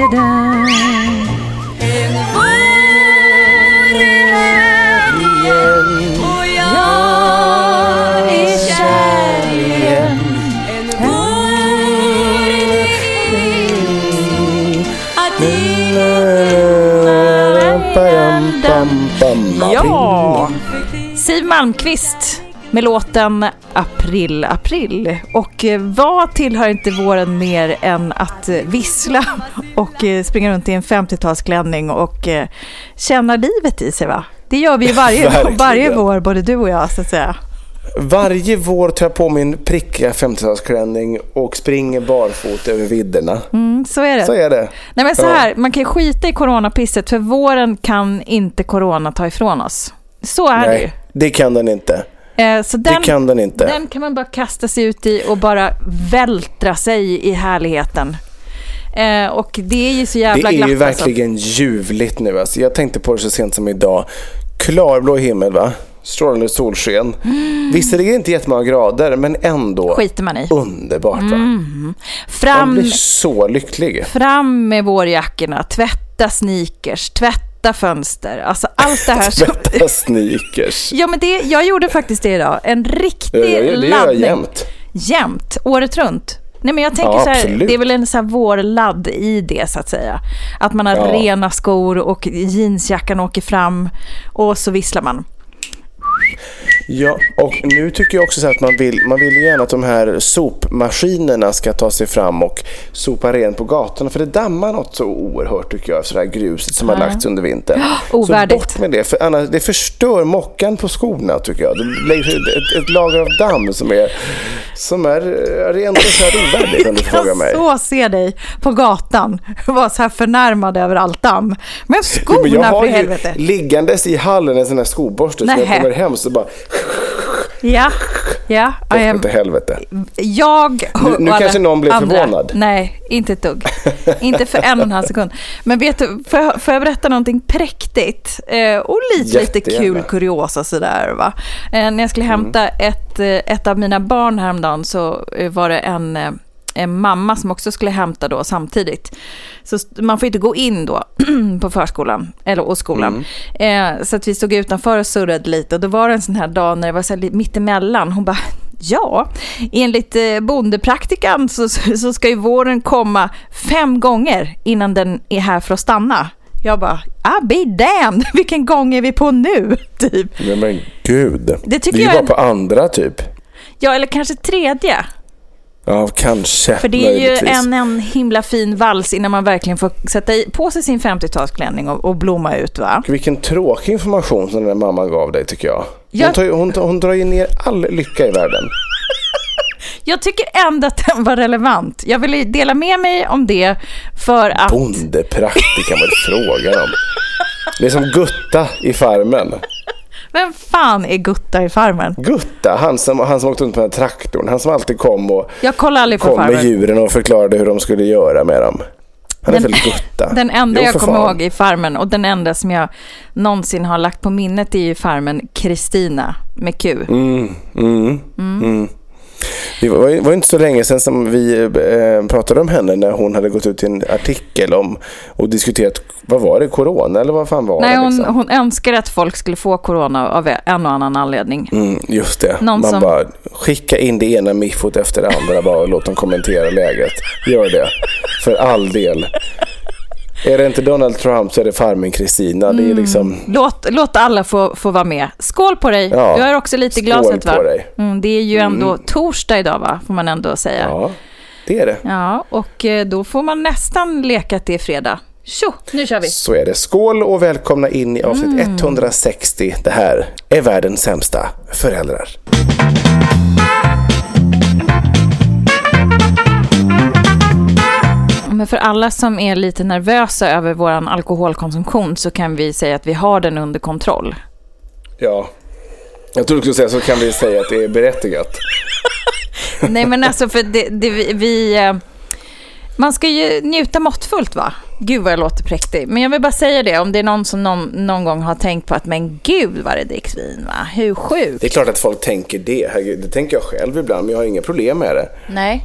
En vår är här igen och jag är kär igen En vår är det att Ja! Siw Malmqvist med låten April, april. Och eh, vad tillhör inte våren mer än att eh, vissla och eh, springa runt i en 50-talsklänning och känna livet i sig va? Det gör vi ju varje, Verkligen. varje vår, både du och jag så att säga. Varje vår tar jag på min prickiga 50-talsklänning och springer barfota över vidderna. Mm, så är det. Så är det. Nej men så här, man kan skita i coronapisset för våren kan inte corona ta ifrån oss. Så är det ju. Nej, det kan den inte. Eh, Så den, Det kan den inte. den kan man bara kasta sig ut i och bara vältra sig i härligheten. Eh, och det är ju så Det jävla är glatt ju alltså. verkligen ljuvligt nu. Alltså, jag tänkte på det så sent som idag. Klarblå himmel va? Strålande solsken. Visserligen inte jättemånga grader, men ändå Skiter man i. underbart va? Man Fram, blir så lycklig. fram med vårjackorna, tvätta sneakers, tvätta fönster. Alltså allt det här som... Tvätta sneakers. Ja men det, jag gjorde faktiskt det idag. En riktig Ja, det gör jag laddning. jämt. Jämt, året runt. Nej men jag tänker Ja, så här, det är väl en så här vårladd i det så att säga. Att man har Ja. rena skor och jeansjackan åker fram och så visslar man. Ja, och nu tycker jag också så att man vill, man vill ju gärna att de här sopmaskinerna ska ta sig fram och sopa rent på gatorna. För det dammar något så oerhört tycker jag, sådär gruset som har lagts under vintern. ovärdigt. Så bort med det, för annars, det förstör mockan på skorna tycker jag. Det blir ett, ett lager av damm som är, som är rent och skär ovärdigt om du frågar mig. så se dig på gatan vara så här förnärmad över allt damm. Men Jo, men jag skorna har för ju helvete. liggandes i hallen en sån här skoborste så när jag kommer hem så bara, Ja, ja. ehm, med till helvete. Jag Nu- nu kanske någon blir andra- förvånad. Nej, inte ett dugg. inte för en och en halv sekund. Men vet du, får jag, får jag berätta någonting präktigt? Eh, och lite, lite kul kuriosa sådär va. Eh, när jag skulle Mm. hämta ett, eh, ett av mina barn häromdagen så eh, var det en eh, en mamma som också skulle hämta då samtidigt. Så man får inte gå in då på förskolan eller och skolan. Eh, så att vi stod utanför och surrade lite och då var det en sån här dag när det var så här mittemellan. Hon bara, ja, enligt eh, bondepraktikan så, så ska ju våren komma fem gånger innan den är här för att stanna. Jag bara, ah be damned, vilken gång är vi på nu? Typ. Men, men gud, Det tycker vi jag bara är- på andra typ. Ja, eller kanske tredje. Ja, kanske. För det är ju möjligtvis. en, en himla fin vals innan man verkligen får sätta i, på sig sin 50-talsklänning och, och blomma ut va? Vilken tråkig information som den där mamman gav dig tycker jag. Hon, Jag- ju- hon, tar- hon drar ju ner all lycka i världen. Jag tycker ändå att den var relevant. Jag ville dela med mig om det för att... Bondepraktik kan man fråga om. Det är som Gutta i Farmen. Vem fan är Gutta i Farmen? Gutta, han som, han som åkte runt med den här traktorn. Han som alltid kom och Jag kollar aldrig på kom med Farmen. djuren och förklarade hur de skulle göra med dem. Han är Den- väl Gutta? Den enda Jo, jag kommer ihåg i Farmen och den enda som jag någonsin har lagt på minnet är ju Farmen Kristina med Q. Mm, mm, mm. Det var, ju- var inte så länge sedan som vi eh, pratade om henne när hon hade gått ut i en artikel om och diskuterat, vad var det, corona eller vad fan var Nej, det? hon, Liksom? hon önskar att folk skulle få corona av en och annan anledning. Mm, just det. Någon Man som- bara skicka in det ena miffot efter det andra bara och låt dem kommentera läget. Gör det. För all del. Är det inte Donald Trump så är det farmen Kristina. Det är liksom... Låt, låt alla få, få vara med. Skål på dig. Ja. Du har också lite i glaset va? Mm, det är ju ändå torsdag idag va? Får man ändå säga. Ja, Ja, det är det. och eh, då får man nästan leka att det är fredag. Tjo, nu kör vi. Så är det. Skål och välkomna in i avsnitt Mm. 160. Det här är världens sämsta föräldrar. Men för alla som är lite nervösa över vår alkoholkonsumtion så kan vi säga att vi har den under kontroll. Ja. Jag tror du skulle säga så kan vi säga att det är berättigat. Nej men alltså för det, det, vi- vi... eh, Man ska ju njuta måttfullt va? Gud vad jag låter präktig. Men jag vill bara säga det om det är någon som någon, någon gång har tänkt på att men gud vad det dricks vin va? Hur sjukt? Det är klart att folk tänker det. Det tänker jag själv ibland, men jag har inga problem med det. Nej.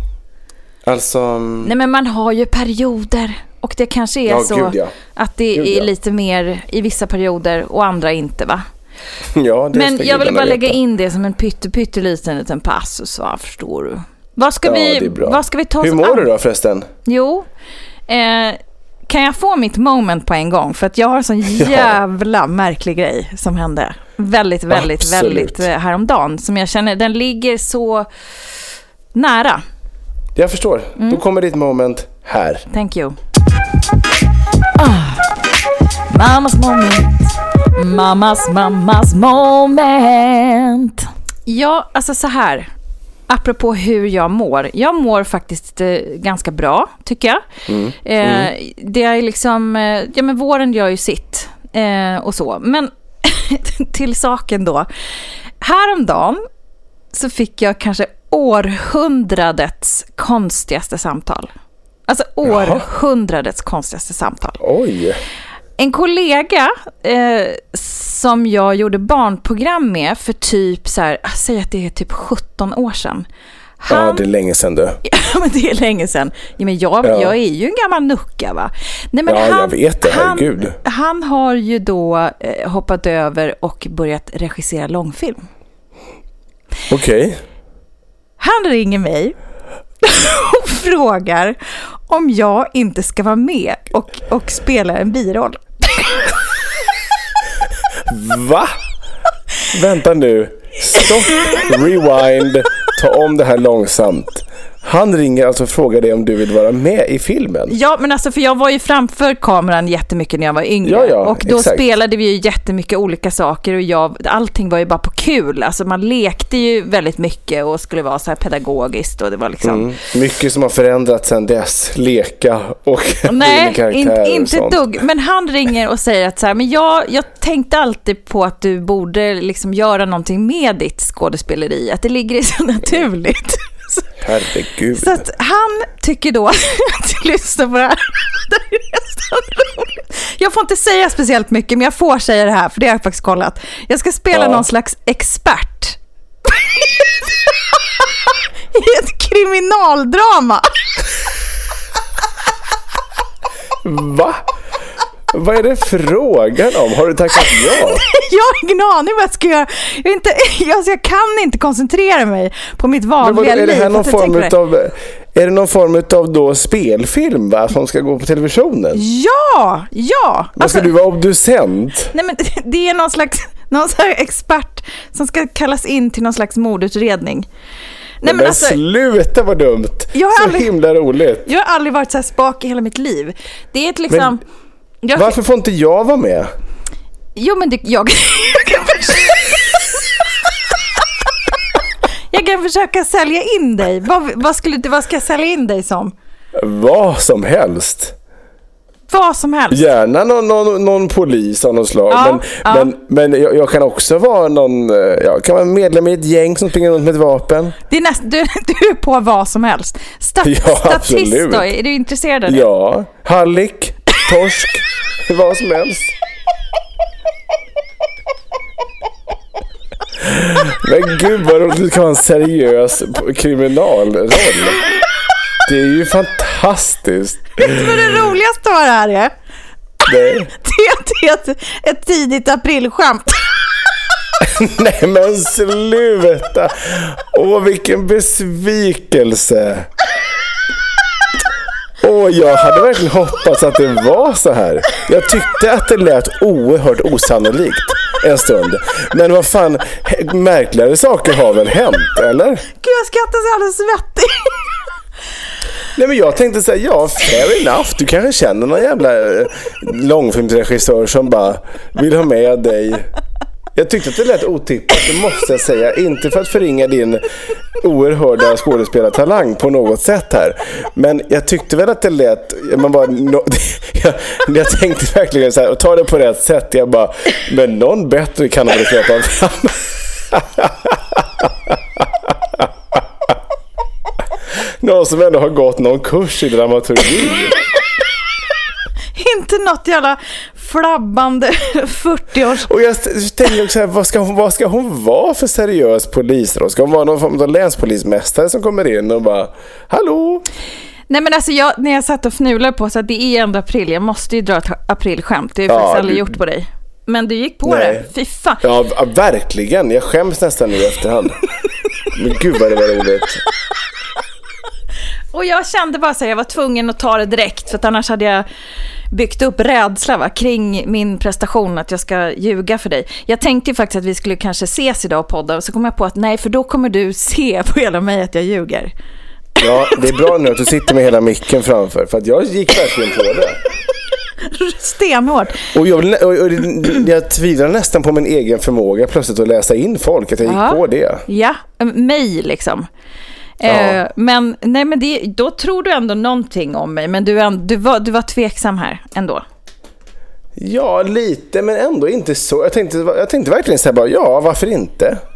Alltså... mm, Nej men man har ju perioder. Och det kanske är Ja, så gud, ja. att det Gud, är ja. lite mer i vissa perioder och andra inte va? Ja, det Men jag vill bara lägga veta. in det som en pytte, pytteliten liten passus va, förstår du? Vad ska, vi, vad ska vi ta oss Hur mår an? du då förresten? Jo, eh, kan jag få mitt moment på en gång? För att jag har en sån jävla märklig grej som hände. Väldigt, väldigt, Absolut. väldigt eh, häromdagen. Som jag känner, den ligger så nära. Jag förstår. Mm. Då kommer ditt moment här. Thank you. Ah, mammas moment. Mammas, mammas moment. Ja, alltså så här. Apropå hur jag mår. Jag mår faktiskt eh, ganska bra, tycker jag. Eh, det är liksom, eh, ja men våren gör ju sitt eh, och så. Men till saken då. Häromdagen så fick jag kanske århundradets konstigaste samtal. Alltså århundradets konstigaste samtal. Oj. En kollega eh, som jag gjorde barnprogram med för typ så här, säg att det är typ 17 år sedan. Ja, Han, det är länge sedan du. Ja, men det är länge sedan. Ja, men jag, Ja. jag är ju en gammal nucka va. Nej, men Ja, jag vet det, han, herregud. han har ju då eh, hoppat över och börjat regissera långfilm. Okej. Han ringer mig och frågar om jag inte ska vara med och, och spela en biroll. Va? Vänta nu. Stopp, rewind, ta om det här långsamt. Han ringer alltså och frågar dig om du vill vara med i filmen. Ja, men alltså för jag var ju framför kameran jättemycket när jag var yngre. Ja, ja, och då exakt. spelade vi ju jättemycket olika saker och jag, allting var ju bara på kul. Alltså man lekte ju väldigt mycket och skulle vara så här pedagogiskt och det var liksom... Mm. Mycket som har förändrats sedan dess. Leka och Nej, in, inte ett dugg. Men han ringer och säger att så här, men jag, jag tänkte alltid på att du borde liksom göra någonting med ditt skådespeleri. Att det ligger i så naturligt. Så- Herregud. Så att han tycker då att lyssna på det här. Det här är nästan roligt. Jag får inte säga speciellt mycket, men jag får säga det här, för det har jag faktiskt kollat. Jag ska spela Ja. någon slags expert. I ett kriminaldrama. Va? Vad är det frågan om? Har du tackat ja? Jag har ingen aning vad jag ska göra. Jag, inte, alltså jag kan inte koncentrera mig på mitt Men vanliga är det liv. här någon form utav, är det någon form utav då spelfilm va? Som ska gå på televisionen? Ja, ja. Vad ska Alltså, du vara obducent? Nej, men det är någon slags någon så expert som ska kallas in till någon slags mordutredning. Nej, men men alltså, sluta vad dumt! Jag har Så aldrig- himla roligt. jag har aldrig varit så här spak i hela mitt liv. Det är ett liksom... jag, Varför får inte jag vara med? Jo, men det, jag, jag kan förstå... Jag kan försöka sälja in dig. Vad, vad, skulle, vad ska jag sälja in dig som? Vad som helst. Vad som helst. Gärna någon, någon, någon polis av något slag. Ja, men ja. men, men jag, jag kan också vara någon, eh, jag kan vara medlem i ett gäng som springer runt med ett vapen. Det är näst, du, du är på vad som helst. Stat, Ja, statist absolut. då? Är du intresserad av det? Ja, hallick, torsk, vad som helst. Men gud vad roligt du kan ha en seriös kriminalroll. Det är ju fantastiskt. Vet du vad det roligaste av det här är? Nej, Det är att det är ett, ett tidigt aprilskämt. nej men sluta. Åh vilken besvikelse. Åh, jag hade verkligen hoppats att det var så här. Jag tyckte att det lät oerhört osannolikt en stund. Men vad fan, märkligare saker har väl hänt, eller? Gud, jag skrattar så jävla svettig. Nej men jag tänkte säga, ja fair enough. Du kanske känner någon jävla eh, långfilmsregissör som bara vill ha med dig. Jag tyckte att det lät otippat, det måste jag säga. Inte för att förringa din oerhörda skådespelartalang på något sätt här. Men jag tyckte väl att det lät, man bara, no, jag, jag tänkte verkligen så här, och ta det på rätt sätt. Jag bara, men någon bättre kan han väl släppa fram. Någon som ändå har gått någon kurs i dramaturgi. Inte något jävla flabbande 40-års... Och jag tänker också här, vad ska, hon, vad ska hon vara för seriös polis då? Ska hon vara någon form av länspolismästare som kommer in och bara Hallå? Nej men alltså jag, när jag satt och fnulade på så att det är ändå april, jag måste ju dra ett aprilskämt. Det har jag Ja, faktiskt aldrig du- gjort på dig. Men du gick på Nej. det, fy fan. Ja, verkligen. Jag skäms nästan nu i efterhand. Men gud vad det var roligt. Och jag kände bara så här, jag var tvungen att ta det direkt för att annars hade jag byggt upp rädsla va, kring min prestation att jag ska ljuga för dig. Jag tänkte ju faktiskt att vi skulle kanske ses idag och podda och så kom jag på att nej, för då kommer du se på hela mig att jag ljuger. Ja, det är bra nu att du sitter med hela micken framför. För att jag gick verkligen på det. Stenhårt. Och jag, och, jag tvivlar nästan på min egen förmåga plötsligt att läsa in folk. Att jag gick Ja. på det. Ja, mig liksom. Ja. Eh, men nej, men det, då tror du ändå någonting om mig, men du, du, var, du var tveksam här ändå. Ja, lite men ändå inte så. Jag tänkte, jag tänkte verkligen säga bara ja, varför inte?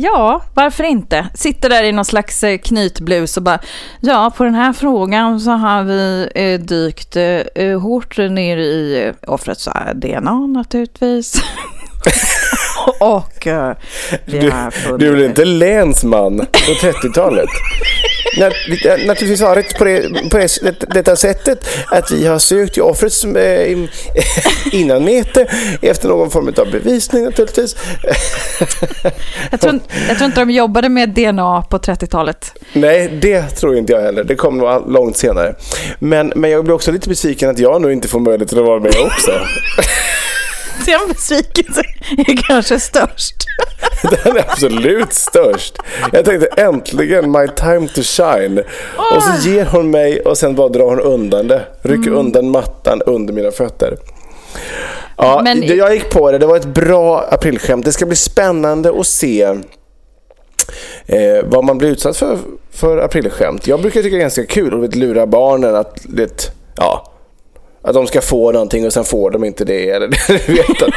Ja, varför inte? Sitter där i någon slags eh, knytblus och bara, ja, på den här frågan så har vi eh, dykt eh, eh, hårt ner i offrets DNA naturligtvis. och vi Du, du är väl inte länsman på 30-talet? Nat- eh, Naturligtvis svaret på, det, på det, det, detta sättet att vi har sökt i offrets eh, in- innanmäte efter någon form av bevisning naturligtvis. jag, tror, inte- jag tror inte de jobbade med DNA på 30-talet. Nej, det tror inte jag heller. Det kom nog långt senare. Men, men jag blir också lite besviken att jag nu inte får möjlighet att vara med också. Den besvikelsen är kanske störst. Den är absolut störst. Jag tänkte äntligen my time to shine. Och så ger hon mig och sen bara drar hon undan det. Rycker undan mattan under mina fötter. Ja, Men- jag gick på det. Det var ett bra aprilskämt. Det ska bli spännande att se eh, vad man blir utsatt för för aprilskämt. Jag brukar tycka det är ganska kul att lura barnen att det, ja, att de ska få någonting och sen får de inte det. Eller, vet,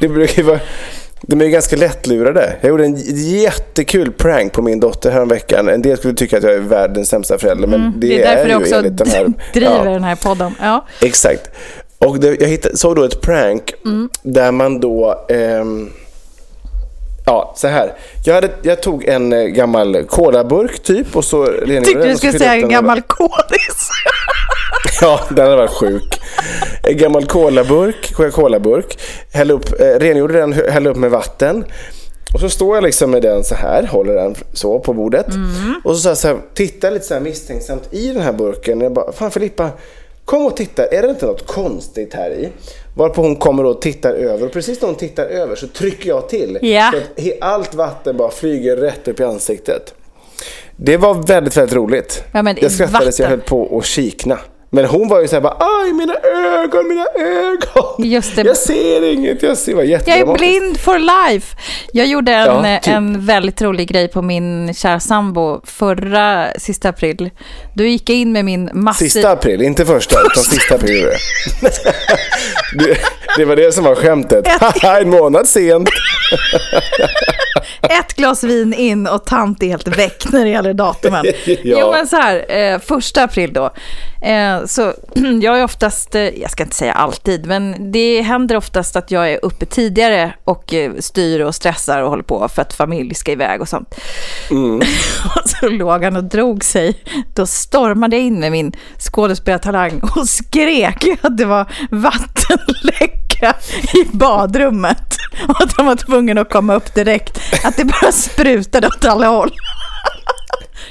det brukar vara, de är ju ganska lättlurade. Jag gjorde en jättekul prank på min dotter häromveckan. En del skulle tycka att jag är världens sämsta förälder men det, Det är därför är också den här... driver Ja. den här podden. Ja. Exakt. Och det, jag hittade, såg då ett prank Mm. där man då... ehm, ja, så här. Jag, hade, jag tog en eh, gammal colaburk typ och så Tyckte du skulle säga en gammal kodis. Ja, den hade varit sjuk. En gammal colaburk, Coca-Cola-burk. Häll upp, eh, rengjorde den, hällde upp med vatten. Och så står jag liksom med den så här, håller den så på bordet. Och så, så, här, så här, tittar lite så här misstänksamt i den här burken. Jag bara, fan Filippa, kom och titta, är det inte något konstigt här i? Varpå hon kommer och tittar över och precis när hon tittar över så trycker jag till. Ja. Så att allt vatten bara flyger rätt upp i ansiktet. Det var väldigt, väldigt roligt. Ja, jag skrattade så jag vatten. höll på att kikna. Men hon var ju så här bara, aj mina ögon, mina ögon. Just det. Jag ser inget, jag ser, var Jag är blind for life. Jag gjorde en, Ja, eh, typ. en väldigt rolig grej på min kära sambo förra sista april. Då gick jag in med min massiv... Sista april, inte första, utan sista april. det. det, var det som var skämtet. Haha, en månad sent. Ett glas vin in och tant är helt väck när det gäller datumen. Ja. Jo men så här, eh, första april då. Eh, så jag är oftast, eh, jag ska inte säga alltid, men det händer oftast att jag är uppe tidigare och eh, styr och stressar och håller på för att familj ska iväg och sånt. och så låg han och drog sig. Då stormade jag in med min skådespelartalang och skrek att det var vattenläcka i badrummet. Och att han var tvungen att komma upp direkt. Att det bara sprutade åt alla håll.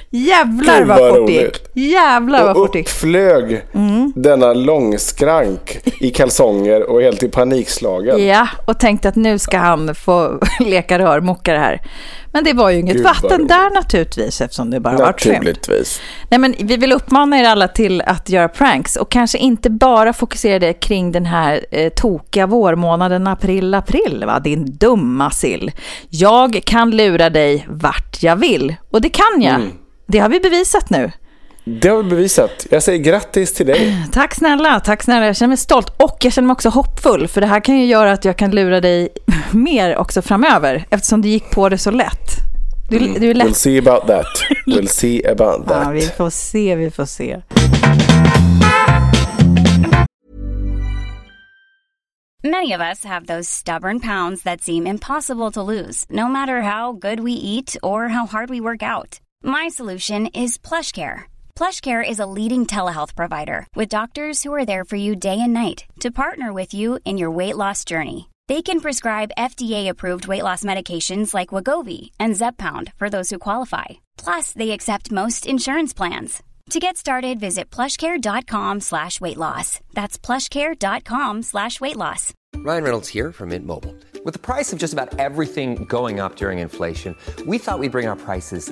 Jävlar vad fort det gick. Jävlar vad fort det gick. flög denna långskrank i kalsonger och helt i panikslagen. Ja, och tänkte att nu ska han få leka rörmokare här. Men det var ju inget Gud, vatten där naturligtvis eftersom det bara var skämt. Naturligtvis. Nej, men vi vill uppmana er alla till att göra pranks och kanske inte bara fokusera det kring den här eh, tokiga vårmånaden april, april, va? din dumma sill. Jag kan lura dig vart jag vill och det kan jag. Mm. Det har vi bevisat nu. Det har vi bevisat. Jag säger grattis till dig. Tack snälla, tack snälla. Jag känner mig stolt och jag känner mig också hoppfull för det här kan ju göra att jag kan lura dig mer också framöver eftersom du gick på det så lätt. Du, du är lätt. We'll see about that. We'll see about Ja, that. vi får se, vi får se. Many of us have those stubborn pounds that seem impossible to lose, no matter how good we eat or how hard we work out. My solution is PlushCare. PlushCare is a leading telehealth provider with doctors who are there for you day and night to partner with you in your weight loss journey. They can prescribe FDA-approved weight loss medications like Wagovi and Zepbound for those who qualify. Plus, they accept most insurance plans. To get started, visit plushcare.com slash weight loss. That's plushcare.com slash weight loss. Ryan Reynolds here from Mint Mobile. With the price of just about everything going up during inflation, we thought we'd bring our prices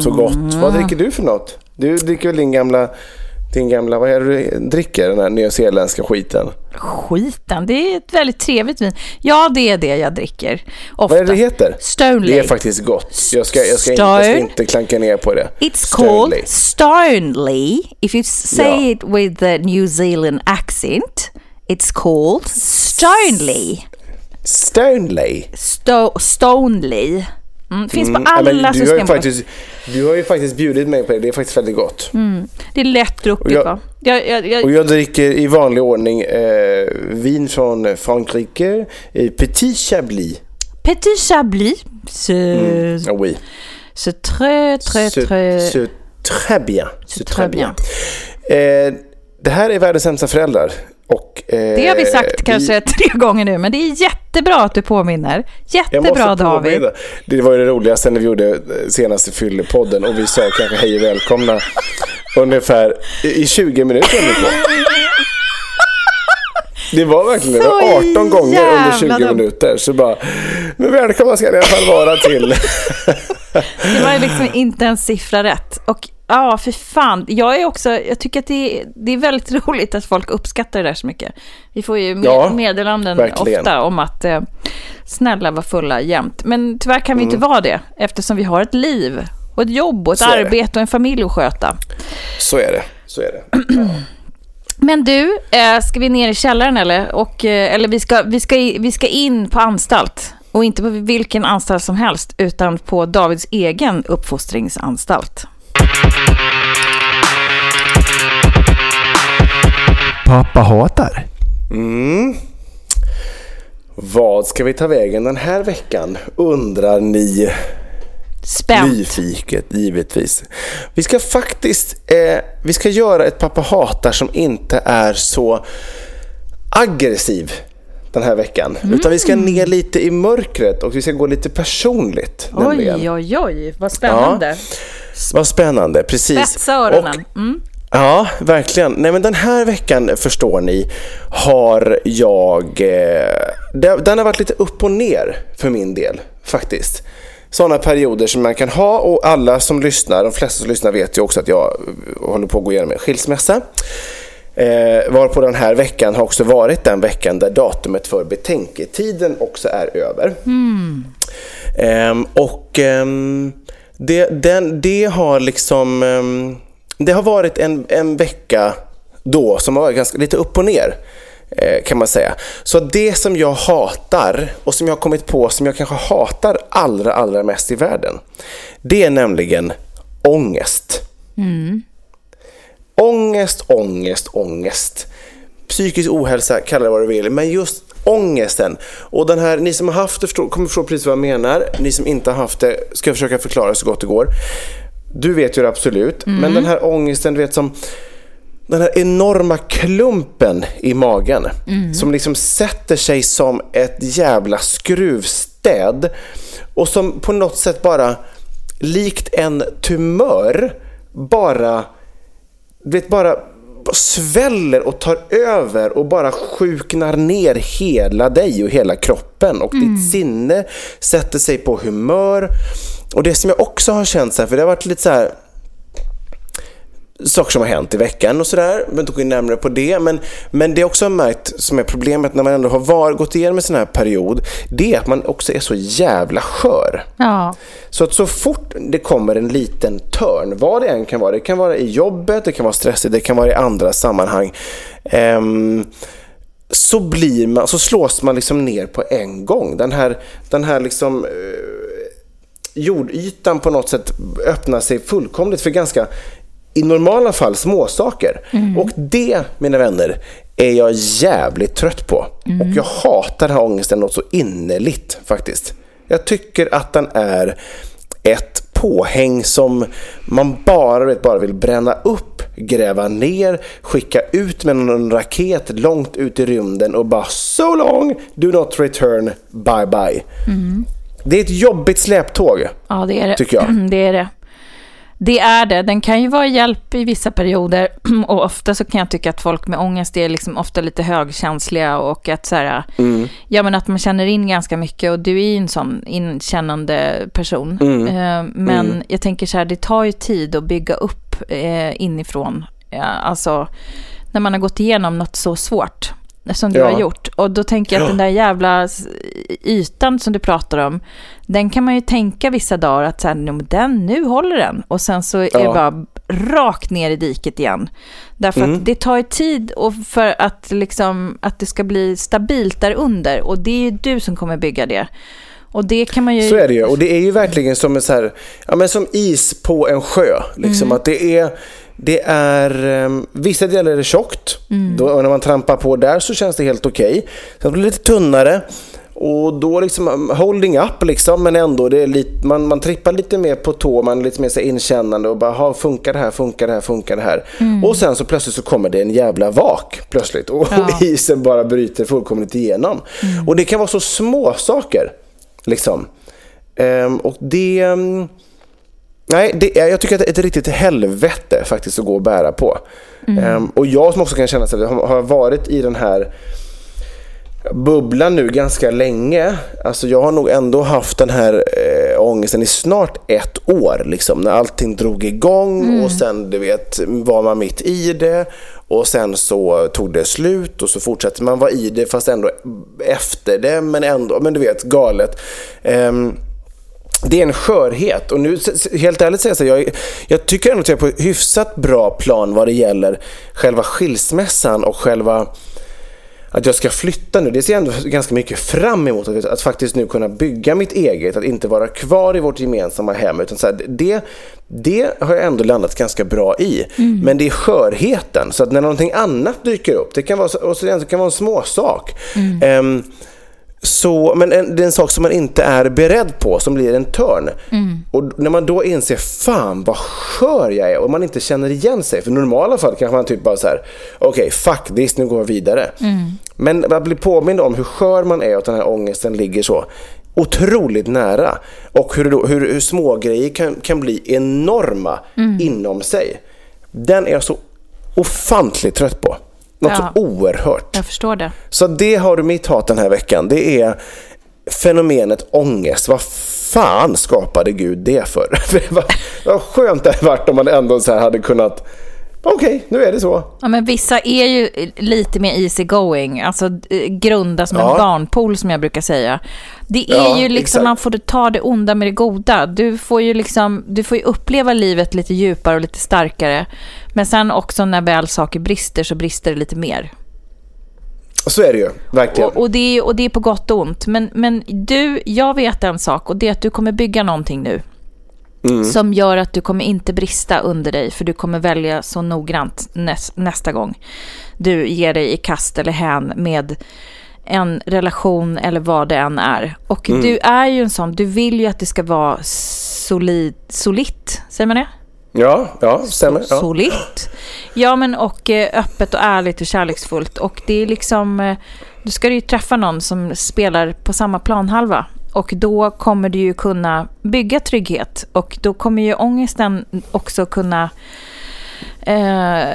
Så gott. Vad dricker du för något? Du dricker väl din gamla, din gamla vad är det du dricker? Den här nyzeeländska skiten. Skiten, det är ett väldigt trevligt vin. Ja, det är det jag dricker. Ofta. Vad är det det heter? Stoneley. Det är faktiskt gott. Jag ska, jag ska, inte, jag ska inte klanka ner på det. It's Stoneley. called Stoneley. If you say Ja. it with the New Zealand accent, it's called Stoneley. Stoneley. Sto- Stoneley. Mm, finns på Mm, alla men du, har system. faktiskt, du har ju faktiskt bjudit mig på det. Det är faktiskt väldigt gott. Det är lättdrucket jag- va? Jag, jag, jag, Och jag dricker i vanlig ordning eh, vin från Frankrike. Eh, Petit Chablis. Petit Chablis. C'est Ah oui. c'est très, très, C'est- très... c'est très bien. C'est très très bien. Eh, det här är världens sämsta föräldrar. Och, eh, Det har vi sagt vi- kanske tre gånger nu, men det är jättebra att du påminner. Jättebra David. påminna. Det var ju det roligaste när vi gjorde senaste fyllepodden och vi sa kanske hej och välkomna ungefär i i 20 minuter. Det var verkligen Så 18 gånger under jävla 20 dumt. minuter. Så bara, men välkomna ska ni i alla fall vara till. Det var liksom inte en siffra rätt. Och ja, för fan. Jag är också, jag tycker att det är, det är väldigt roligt att folk uppskattar det där så mycket. Vi får ju med, Ja, meddelanden verkligen. ofta om att eh, snälla var fulla jämt. Men tyvärr kan vi inte vara det eftersom vi har ett liv och ett jobb och ett Mm. Så arbete och en familj att sköta. Så är det. Så är det. Men du, eh, ska vi ner i källaren eller? Och, eh, eller vi ska, vi, ska, vi ska in på anstalt. Och inte på vilken anstalt som helst, utan på Davids egen uppfostringsanstalt. Pappa hatar. Mm. Vad ska vi ta vägen den här veckan undrar ni? Spänt. Nyfiket, givetvis. Vi ska faktiskt eh, vi ska göra ett pappa hatar som inte är så aggressiv den här veckan. Mm. Utan vi ska ner lite i mörkret och vi ska gå lite personligt. Oj, nämligen. oj, oj, vad spännande. Ja, vad spännande, precis. Spetsa öronen. Mm. Ja, verkligen. Nej, men den här veckan, förstår ni, har jag... Eh, den har varit lite upp och ner för min del, faktiskt. Sådana perioder som man kan ha och alla som lyssnar, de flesta som lyssnar vet ju också att jag håller på att gå igenom en skilsmässa. Eh, varpå den här veckan har också varit den veckan där datumet för betänketiden också är över. Mm. Eh, och eh, det, den, det har liksom... Det har varit en, en vecka då som har varit ganska, lite upp och ner eh, kan man säga. Så det som jag hatar och som jag har kommit på som jag kanske hatar allra, allra mest i världen. Det är nämligen ångest. Mm. Ångest, ångest, ångest. Psykisk ohälsa, kalla det vad du vill. Men just ångesten. Och den här, ni som har haft det förstår, kommer förstå precis vad jag menar. Ni som inte har haft det ska jag försöka förklara så gott det går. Du vet ju det absolut. Mm. Men den här ångesten, du vet som den här enorma klumpen i magen mm. som liksom sätter sig som ett jävla skruvstäd och som på något sätt bara likt en tumör bara, vet, bara sväller och tar över och bara sjuknar ner hela dig och hela kroppen och mm. ditt sinne sätter sig på humör och det som jag också har känt så här, för det har varit lite så här saker som har hänt i veckan och sådär. Jag behöver inte gå in närmare på det. Men, men det jag också har märkt som är problemet när man ändå har var, gått igenom en sån här period, det är att man också är så jävla skör. Ja. Så att så fort det kommer en liten törn, vad det än kan vara, det kan vara i jobbet, det kan vara stressigt, det kan vara i andra sammanhang. Um, så, blir man, så slås man liksom ner på en gång. Den här, den här liksom, uh, jordytan på något sätt öppnar sig fullkomligt för ganska i normala fall småsaker. Mm. Och det, mina vänner, är jag jävligt trött på. Mm. Och jag hatar den här ångesten något så innerligt faktiskt. Jag tycker att den är ett påhäng som man bara, vet, bara vill bränna upp, gräva ner, skicka ut med en raket långt ut i rymden och bara so long, do not return, bye bye. Mm. Det är ett jobbigt släptåg. Ja, det är det. Tycker jag. Det är det. Det är det. Den kan ju vara hjälp i vissa perioder och ofta så kan jag tycka att folk med ångest är liksom ofta lite högkänsliga och att så här, mm. ja men att man känner in ganska mycket och du är ju en sån inkännande person. Mm. Eh, men mm. jag tänker så här, det tar ju tid att bygga upp eh, inifrån. Alltså när man har gått igenom något så svårt som du ja. har gjort. Och då tänker jag att den där jävla ytan som du pratar om, den kan man ju tänka vissa dagar att så här, den, nu håller den. Och sen så är ja. det bara rakt ner i diket igen. Därför mm. att det tar ju tid och för att, liksom, att det ska bli stabilt där under. Och det är ju du som kommer bygga det. Och det kan man ju... Så är det ju. Och det är ju verkligen som, en så här, ja, men som is på en sjö. Liksom. Mm. Att det är det är, um, vissa delar är det tjockt. Mm. Då, när man trampar på där så känns det helt okej. Okay. Sen blir det lite tunnare. Och då liksom um, holding up liksom, men ändå det är lite, man, man trippar lite mer på tå, man är lite mer så inkännande och bara, ha, funkar det här, funkar det här, funkar det här? Mm. Och sen så plötsligt så kommer det en jävla vak plötsligt och, ja. och isen bara bryter fullkomligt igenom. Mm. Och det kan vara så små saker liksom. Um, och det... Nej, det, jag tycker att det är ett riktigt helvete faktiskt att gå och bära på. Mm. Um, och jag som också kan känna att har varit i den här bubblan nu ganska länge. Alltså jag har nog ändå haft den här äh, ångesten i snart ett år. Liksom, när allting drog igång mm. och sen du vet var man mitt i det. Och sen så tog det slut och så fortsatte man vara i det fast ändå efter det. Men ändå, men du vet galet. Um, det är en skörhet. Och nu, helt ärligt säger jag så jag, jag tycker ändå att jag är på hyfsat bra plan vad det gäller själva skilsmässan och själva att jag ska flytta nu. Det ser jag ändå ganska mycket fram emot. Att, att faktiskt nu kunna bygga mitt eget. Att inte vara kvar i vårt gemensamma hem. Utan så här, det, det har jag ändå landat ganska bra i. Men det är skörheten. Så att när någonting annat dyker upp. Det kan vara, och så det kan vara en småsak. Ehm, så, men en, det är en sak som man inte är beredd på som blir en törn. Och när man då inser, fan vad skör jag är och man inte känner igen sig. För i normala fall kanske man typ bara så här, okej fuck this, nu går jag vidare. Men att bli påmind om hur skör man är och att den här ångesten ligger så otroligt nära. Och hur, då, hur, hur små grejer kan, kan bli enorma inom sig. Den är jag så ofantligt trött på. Något Ja. så oerhört. Jag förstår det. Så det har du mitt hat den här veckan. Det är fenomenet ångest. Vad fan skapade Gud det för? Vad skönt det hade varit om man ändå så här hade kunnat Okej, nu är det så. Ja, men vissa är ju lite mer easy going, alltså eh, grunda som Ja. en barnpool som jag brukar säga. Det är Ja, ju liksom, exakt. man får ta det onda med det goda. Du får ju liksom, du får ju uppleva livet lite djupare och lite starkare. Men sen också när väl saker brister så brister det lite mer. Så är det ju, verkligen. Och, och, det, är- och det är på gott och ont. Men, men du, jag vet en sak och det är att du kommer bygga någonting nu. Mm. Som gör att du kommer inte brista under dig för du kommer välja så noggrant näs, nästa gång du ger dig i kast eller hän med en relation eller vad det än är. Och Mm. du är ju en sån, du vill ju att det ska vara solid, solitt, säger man det? Ja, ja, stämmer. Ja. Solitt. Ja, men och eh, öppet och ärligt och kärleksfullt. Och det är liksom, eh, då ska du ju träffa någon som spelar på samma planhalva. Och då kommer du ju kunna bygga trygghet. Och då kommer ju ångesten också kunna eh,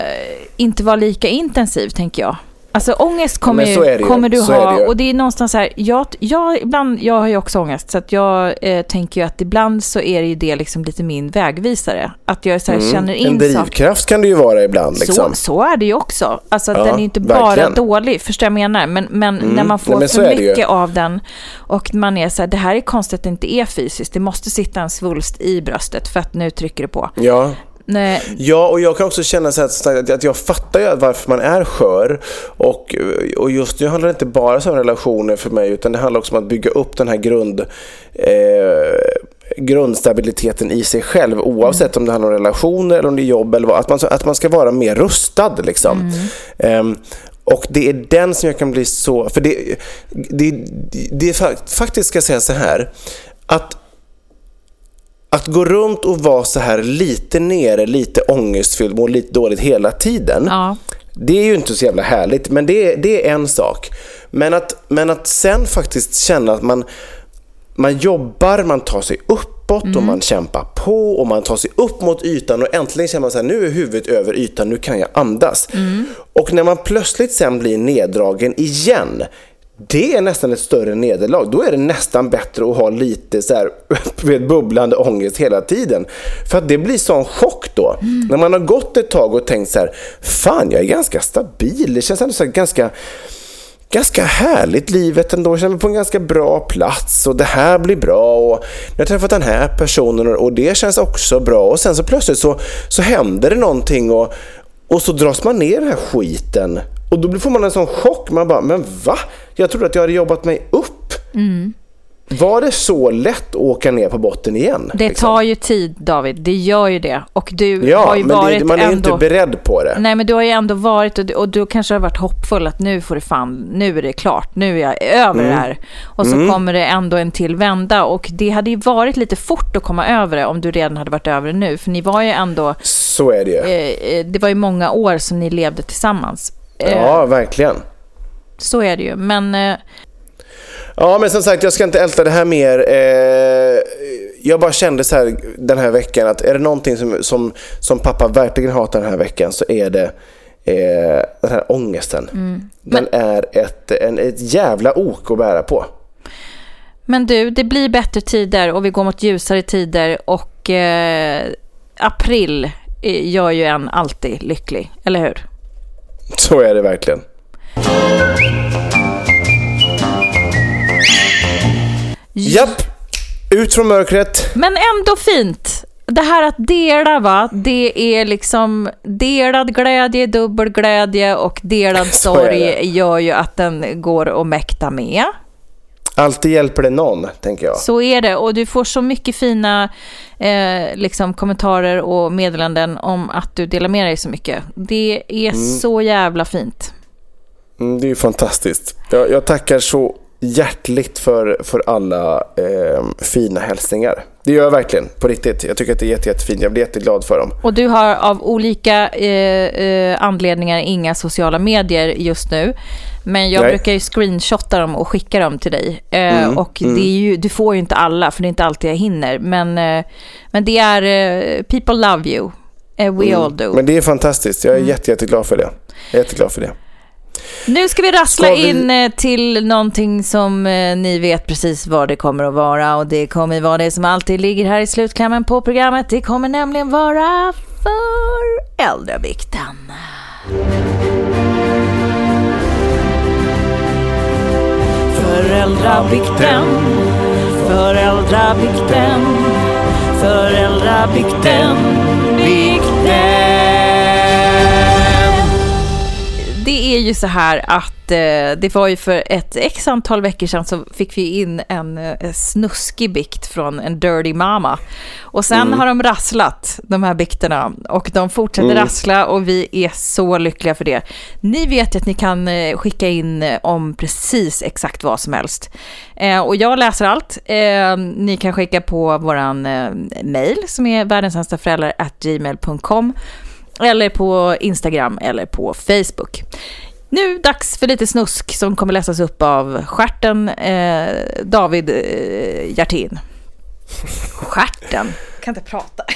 inte vara lika intensiv, tänker jag. Alltså ångest kommer, det ju, ju. kommer du Så det ha. ju. Och det är någonstans så här, jag, jag, ibland, jag har ju också ångest. Så att jag eh, tänker ju att ibland så är det ju det liksom lite min vägvisare. Att jag så här, känner Mm. En in saker. drivkraft kan det ju vara ibland. Liksom. Så, så är det ju också. Alltså, Ja, den är ju inte bara verkligen. dålig, förstår jag menar. Men, men när man får Nej, för det mycket av den och man är så här, det här är konstigt att det inte är fysiskt. Det måste sitta en svulst i bröstet för att nu trycker det på. Ja. Nej, Ja, och jag kan också känna så här, att, jag fattar ju varför man är skör. Och, och just nu handlar det inte bara om relationer för mig, utan det handlar också om att bygga upp den här grund, eh, grundstabiliteten i sig själv, oavsett om det handlar om relationer eller om det är jobb eller vad. Att man, att man ska vara mer rustad liksom. Ehm, och det är den som jag kan bli så... För det, det, det är fa- faktiskt, ska jag säga så här, att att gå runt och vara så här lite nere, lite ångestfylld, må lite dåligt hela tiden. Ja. Det är ju inte så jävla härligt, men det, är- det är en sak. Men att, men att sen faktiskt känna att man, man jobbar, man tar sig uppåt och man kämpar på och man tar sig upp mot ytan och äntligen känner man så här, nu är huvudet över ytan, nu kan jag andas. Och när man plötsligt sen blir neddragen igen, det är nästan ett större nederlag. Då är det nästan bättre att ha lite så här, vet, bubblande ångest hela tiden. För att det blir sån chock då. När man har gått ett tag och tänkt så här, fan jag är ganska stabil. Det känns ändå så här ganska ganska härligt livet ändå. Jag känner mig på en ganska bra plats och det här blir bra och jag har träffat den här personen och- och det känns också bra och sen så plötsligt så, så händer det någonting och, och så dras man ner i den här skiten och då får man en sån chock. Man bara, men va? Jag trodde att jag hade jobbat mig upp. Var det så lätt att åka ner på botten igen? det liksom? tar ju tid, David. Det gör ju det. Och du Ja, har ju men varit det, man är ju ändå... inte beredd på det. Nej, men du har ju ändå varit och, och du kanske har varit hoppfull att nu får det fan, nu är det klart, nu är jag över det här. Och så kommer det ändå en till vända och det hade ju varit lite fort att komma över det om du redan hade varit över det nu. För ni var ju ändå, Så är det ju. eh, eh, det var ju många år som ni levde tillsammans. Eh, Ja, verkligen. Så är det ju, men eh, Ja, men som sagt, jag ska inte älta det här mer. Eh, jag bara kände så här den här veckan att är det någonting som, som, som pappa verkligen hatar den här veckan så är det eh, den här ångesten. Den är ett, en, ett jävla ok att bära på. Men du, det blir bättre tider och vi går mot ljusare tider och eh, april eh, gör ju en alltid lycklig, eller hur? Så är det verkligen. Japp! Ut från mörkret. Men ändå fint. Det här att dela, va? Det är liksom delad glädje, dubbel glädje och delad sorg gör ju att den går att mäkta med. Alltid hjälper det någon, tänker jag. Så är det och du får så mycket fina eh, liksom kommentarer och meddelanden om att du delar med dig så mycket. Det är så jävla fint. Mm, det är ju fantastiskt. Jag, jag tackar så hjärtligt för, för alla eh, fina hälsningar. Det gör jag verkligen, på riktigt. Jag tycker att det är jätte, jättefint. Jag blir jätteglad för dem. Och du har av olika eh, eh, anledningar inga sociala medier just nu. Men jag Nej. brukar ju screenshotta dem och skicka dem till dig. Eh, Mm, och det är ju, du får ju inte alla, för det är inte alltid jag hinner. Men, eh, men det är eh, people love you. Eh, we all do. Mm. Men det är fantastiskt. Jag är jätte, jätteglad för det. Jag är jätteglad för det. Nu ska vi rassla Ska vi- in eh, till någonting som eh, ni vet precis vad det kommer att vara. Och det kommer vara det som alltid ligger här i slutklämmen på programmet. Det kommer nämligen vara föräldravikten. Föräldravikten, föräldravikten, föräldravikten, vikten. Det är ju så här att eh, det var ju för ett x antal veckor sedan så fick vi in en eh, snuskig bikt från en dirty mama. Och sen har de rasslat, de här bikterna, och de fortsätter rassla och vi är så lyckliga för det. Ni vet ju att ni kan eh, skicka in eh, om precis exakt vad som helst. Eh, och jag läser allt. Eh, ni kan skicka på våran eh, mail som är världens@gmail.com eller på Instagram eller på Facebook. Nu dags för lite snusk som kommer läsas upp av stjärten eh, David eh, Hjertin. Stjärten? Kan inte prata.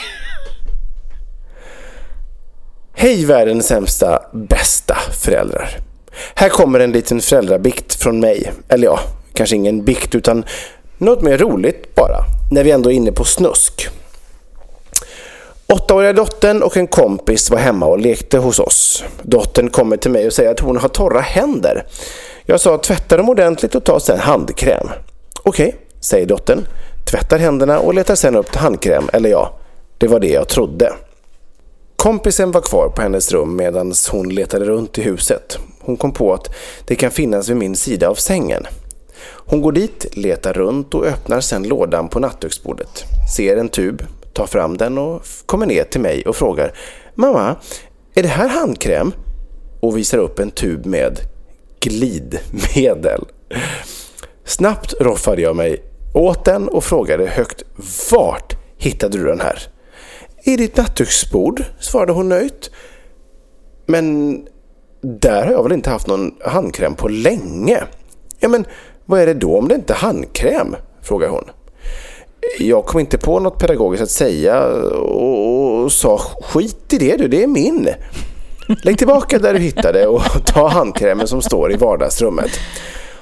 Hej världens sämsta, bästa föräldrar. Här kommer en liten föräldrabikt från mig. Eller ja, kanske ingen bikt utan något mer roligt bara. När vi ändå är inne på snusk. Åttaåriga dottern och en kompis var hemma och lekte hos oss. Dottern kommer till mig och säger att hon har torra händer. Jag sa tvätta dem ordentligt och ta sedan handkräm. Okej, säger dottern. Tvättar händerna och letar sedan upp handkräm, eller ja, det var det jag trodde. Kompisen var kvar på hennes rum medan hon letade runt i huset. Hon kom på att det kan finnas vid min sida av sängen. Hon går dit, letar runt och öppnar sedan lådan på nattduksbordet. Ser en tub, tar fram den och kommer ner till mig och frågar Mamma, är det här handkräm? Och visar upp en tub med glidmedel. Snabbt roffade jag mig åt den och frågade högt Vart hittade du den här? I ditt nattduksbord, svarade hon nöjt. Men där har jag väl inte haft någon handkräm på länge? Ja, men vad är det då om det inte är handkräm? frågar hon. Jag kom inte på något pedagogiskt att säga och, och sa skit i det du, det är min. Lägg tillbaka där du hittade och ta handkrämen som står i vardagsrummet.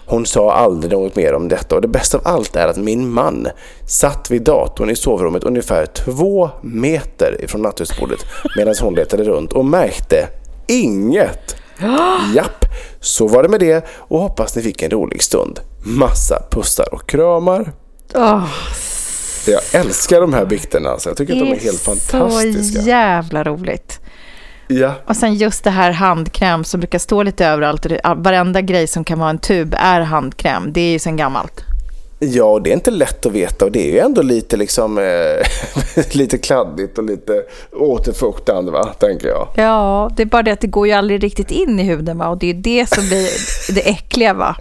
Hon sa aldrig något mer om detta och det bästa av allt är att min man satt vid datorn i sovrummet ungefär två meter ifrån nattduksbordet medan hon letade runt och märkte inget. Japp, så var det med det och hoppas ni fick en rolig stund. Massa pussar och kramar. Åh, Jag älskar de här bikterna, alltså. jag tycker att de är helt fantastiska. Så jävla roligt. Ja. Och sen just det här handkräm som brukar stå lite överallt. det- Varenda grej som kan vara en tub är handkräm. Det är ju sen gammalt. Ja, och det är inte lätt att veta och det är ju ändå lite liksom eh, lite kladdigt och lite återfuktande va, tänker jag. Ja, det är bara det att det går ju aldrig riktigt in i huden va? Och det är det som blir det äckliga va?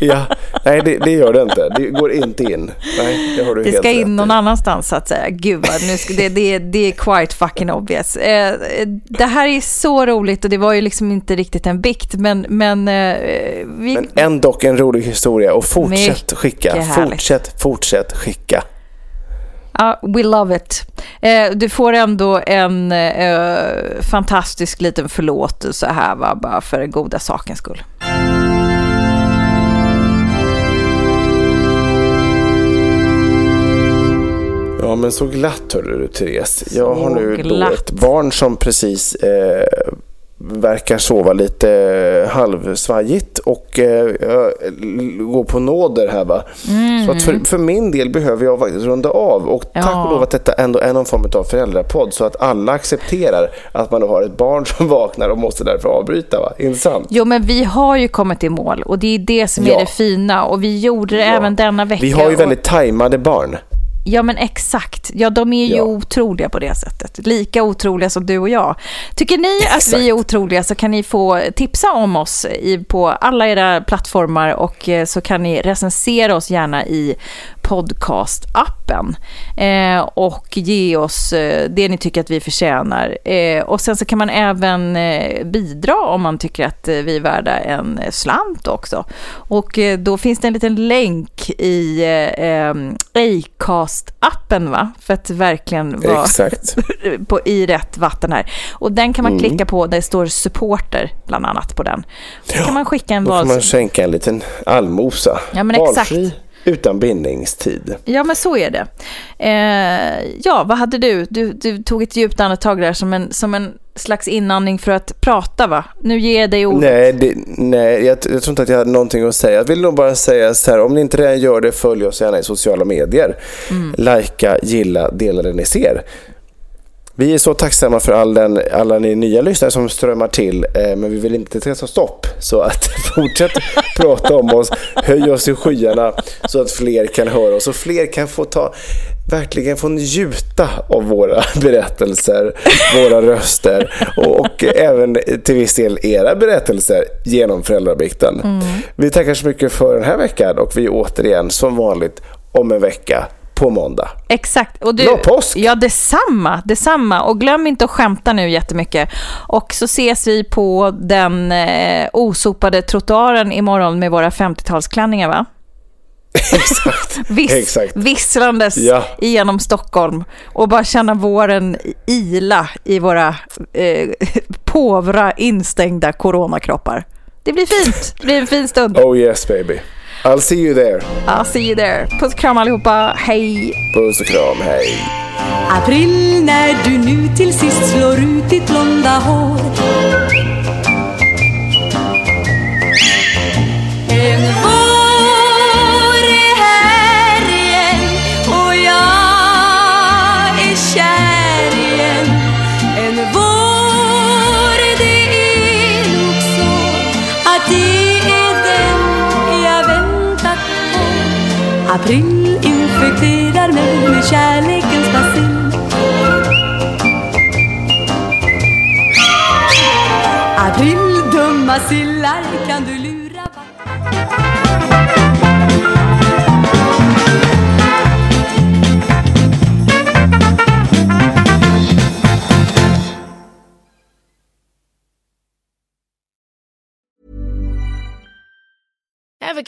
Ja, nej det, det gör det inte. Det går inte in. Nej, det har du Det helt ska in någon i. annanstans så att säga. Gud vad, nu ska, det, det, det är quite fucking obvious. Eh, det här är så roligt och det var ju liksom inte riktigt en bikt men, men eh, vi... Men ändå en rolig historia och fortsätt skicka. Fortsätt, fortsätt skicka. Ja, we love it. Eh, du får ändå en eh, fantastisk liten förlåtelse här, va? bara för den goda sakens skull. Ja, men så glatt hörde du Therese. Jag har nu då ett barn som precis eh, verkar sova lite halvsvajigt och eh, gå på nåder här va. Mm. Så att för, för, min del behöver jag faktiskt runda av och ja. tack och lov att detta ändå är någon form av föräldrapodd så att alla accepterar att man har ett barn som vaknar och måste därför avbryta va. Intressant. Jo men vi har ju kommit i mål och det är det som ja. är det fina och vi gjorde det ja. även denna vecka. Vi har ju väldigt och... tajmade barn. Ja men exakt. Ja de är ju ja. otroliga på det sättet. Lika otroliga som du och jag. Tycker ni exakt. att vi är otroliga så kan ni få tipsa om oss i, på alla era plattformar och eh, så kan ni recensera oss gärna i podcastappen eh, och ge oss eh, det ni tycker att vi förtjänar. Eh, och sen så kan man även eh, bidra om man tycker att eh, vi är värda en slant också. Och eh, då finns det en liten länk i Acast-appen va? För att verkligen vara på, i rätt vatten här. Och den kan man mm. klicka på, där det står supporter bland annat på den. Då ja, kan man skicka en Då får man skänka en liten allmosa. Ja men Valfri. exakt utan bindningstid. Ja, men så är det. Eh, ja, vad hade du? du? Du tog ett djupt andetag där som en, som en slags inandning för att prata, va? Nu ger jag dig ordet. Nej, det, nej jag, jag tror inte att jag hade någonting att säga. Jag vill nog bara säga så här, om ni inte redan gör det, följ oss gärna i sociala medier. Mm. Lajka, gilla, dela det ni ser. Vi är så tacksamma för all den, alla ni nya lyssnare som strömmar till, eh, men vi vill inte ska stopp. Så att fortsätt prata om oss, höj oss i skyarna så att fler kan höra oss och fler kan få ta verkligen få njuta av våra berättelser, våra röster och, och, även till viss del era berättelser genom Föräldrabikten. Mm. Vi tackar så mycket för den här veckan och vi är återigen som vanligt om en vecka på måndag. Exakt. Och du, Bra påsk! Ja, detsamma, detsamma. Och glöm inte att skämta nu jättemycket. Och så ses vi på den eh, osopade trottoaren imorgon med våra 50-talsklänningar, va? Exakt. Viss, Exakt. Visslandes ja. genom Stockholm och bara känna våren ila i våra eh, påvra instängda coronakroppar. Det blir fint. Det blir en fin stund. Oh yes baby. I'll see you there. I'll see you there. Puss och kram allihopa. Hej. Puss och kram. Hej. April när du nu till sist slår ut ditt blonda hår En April infekterar mig med kärlekens bacill April, dumma sill.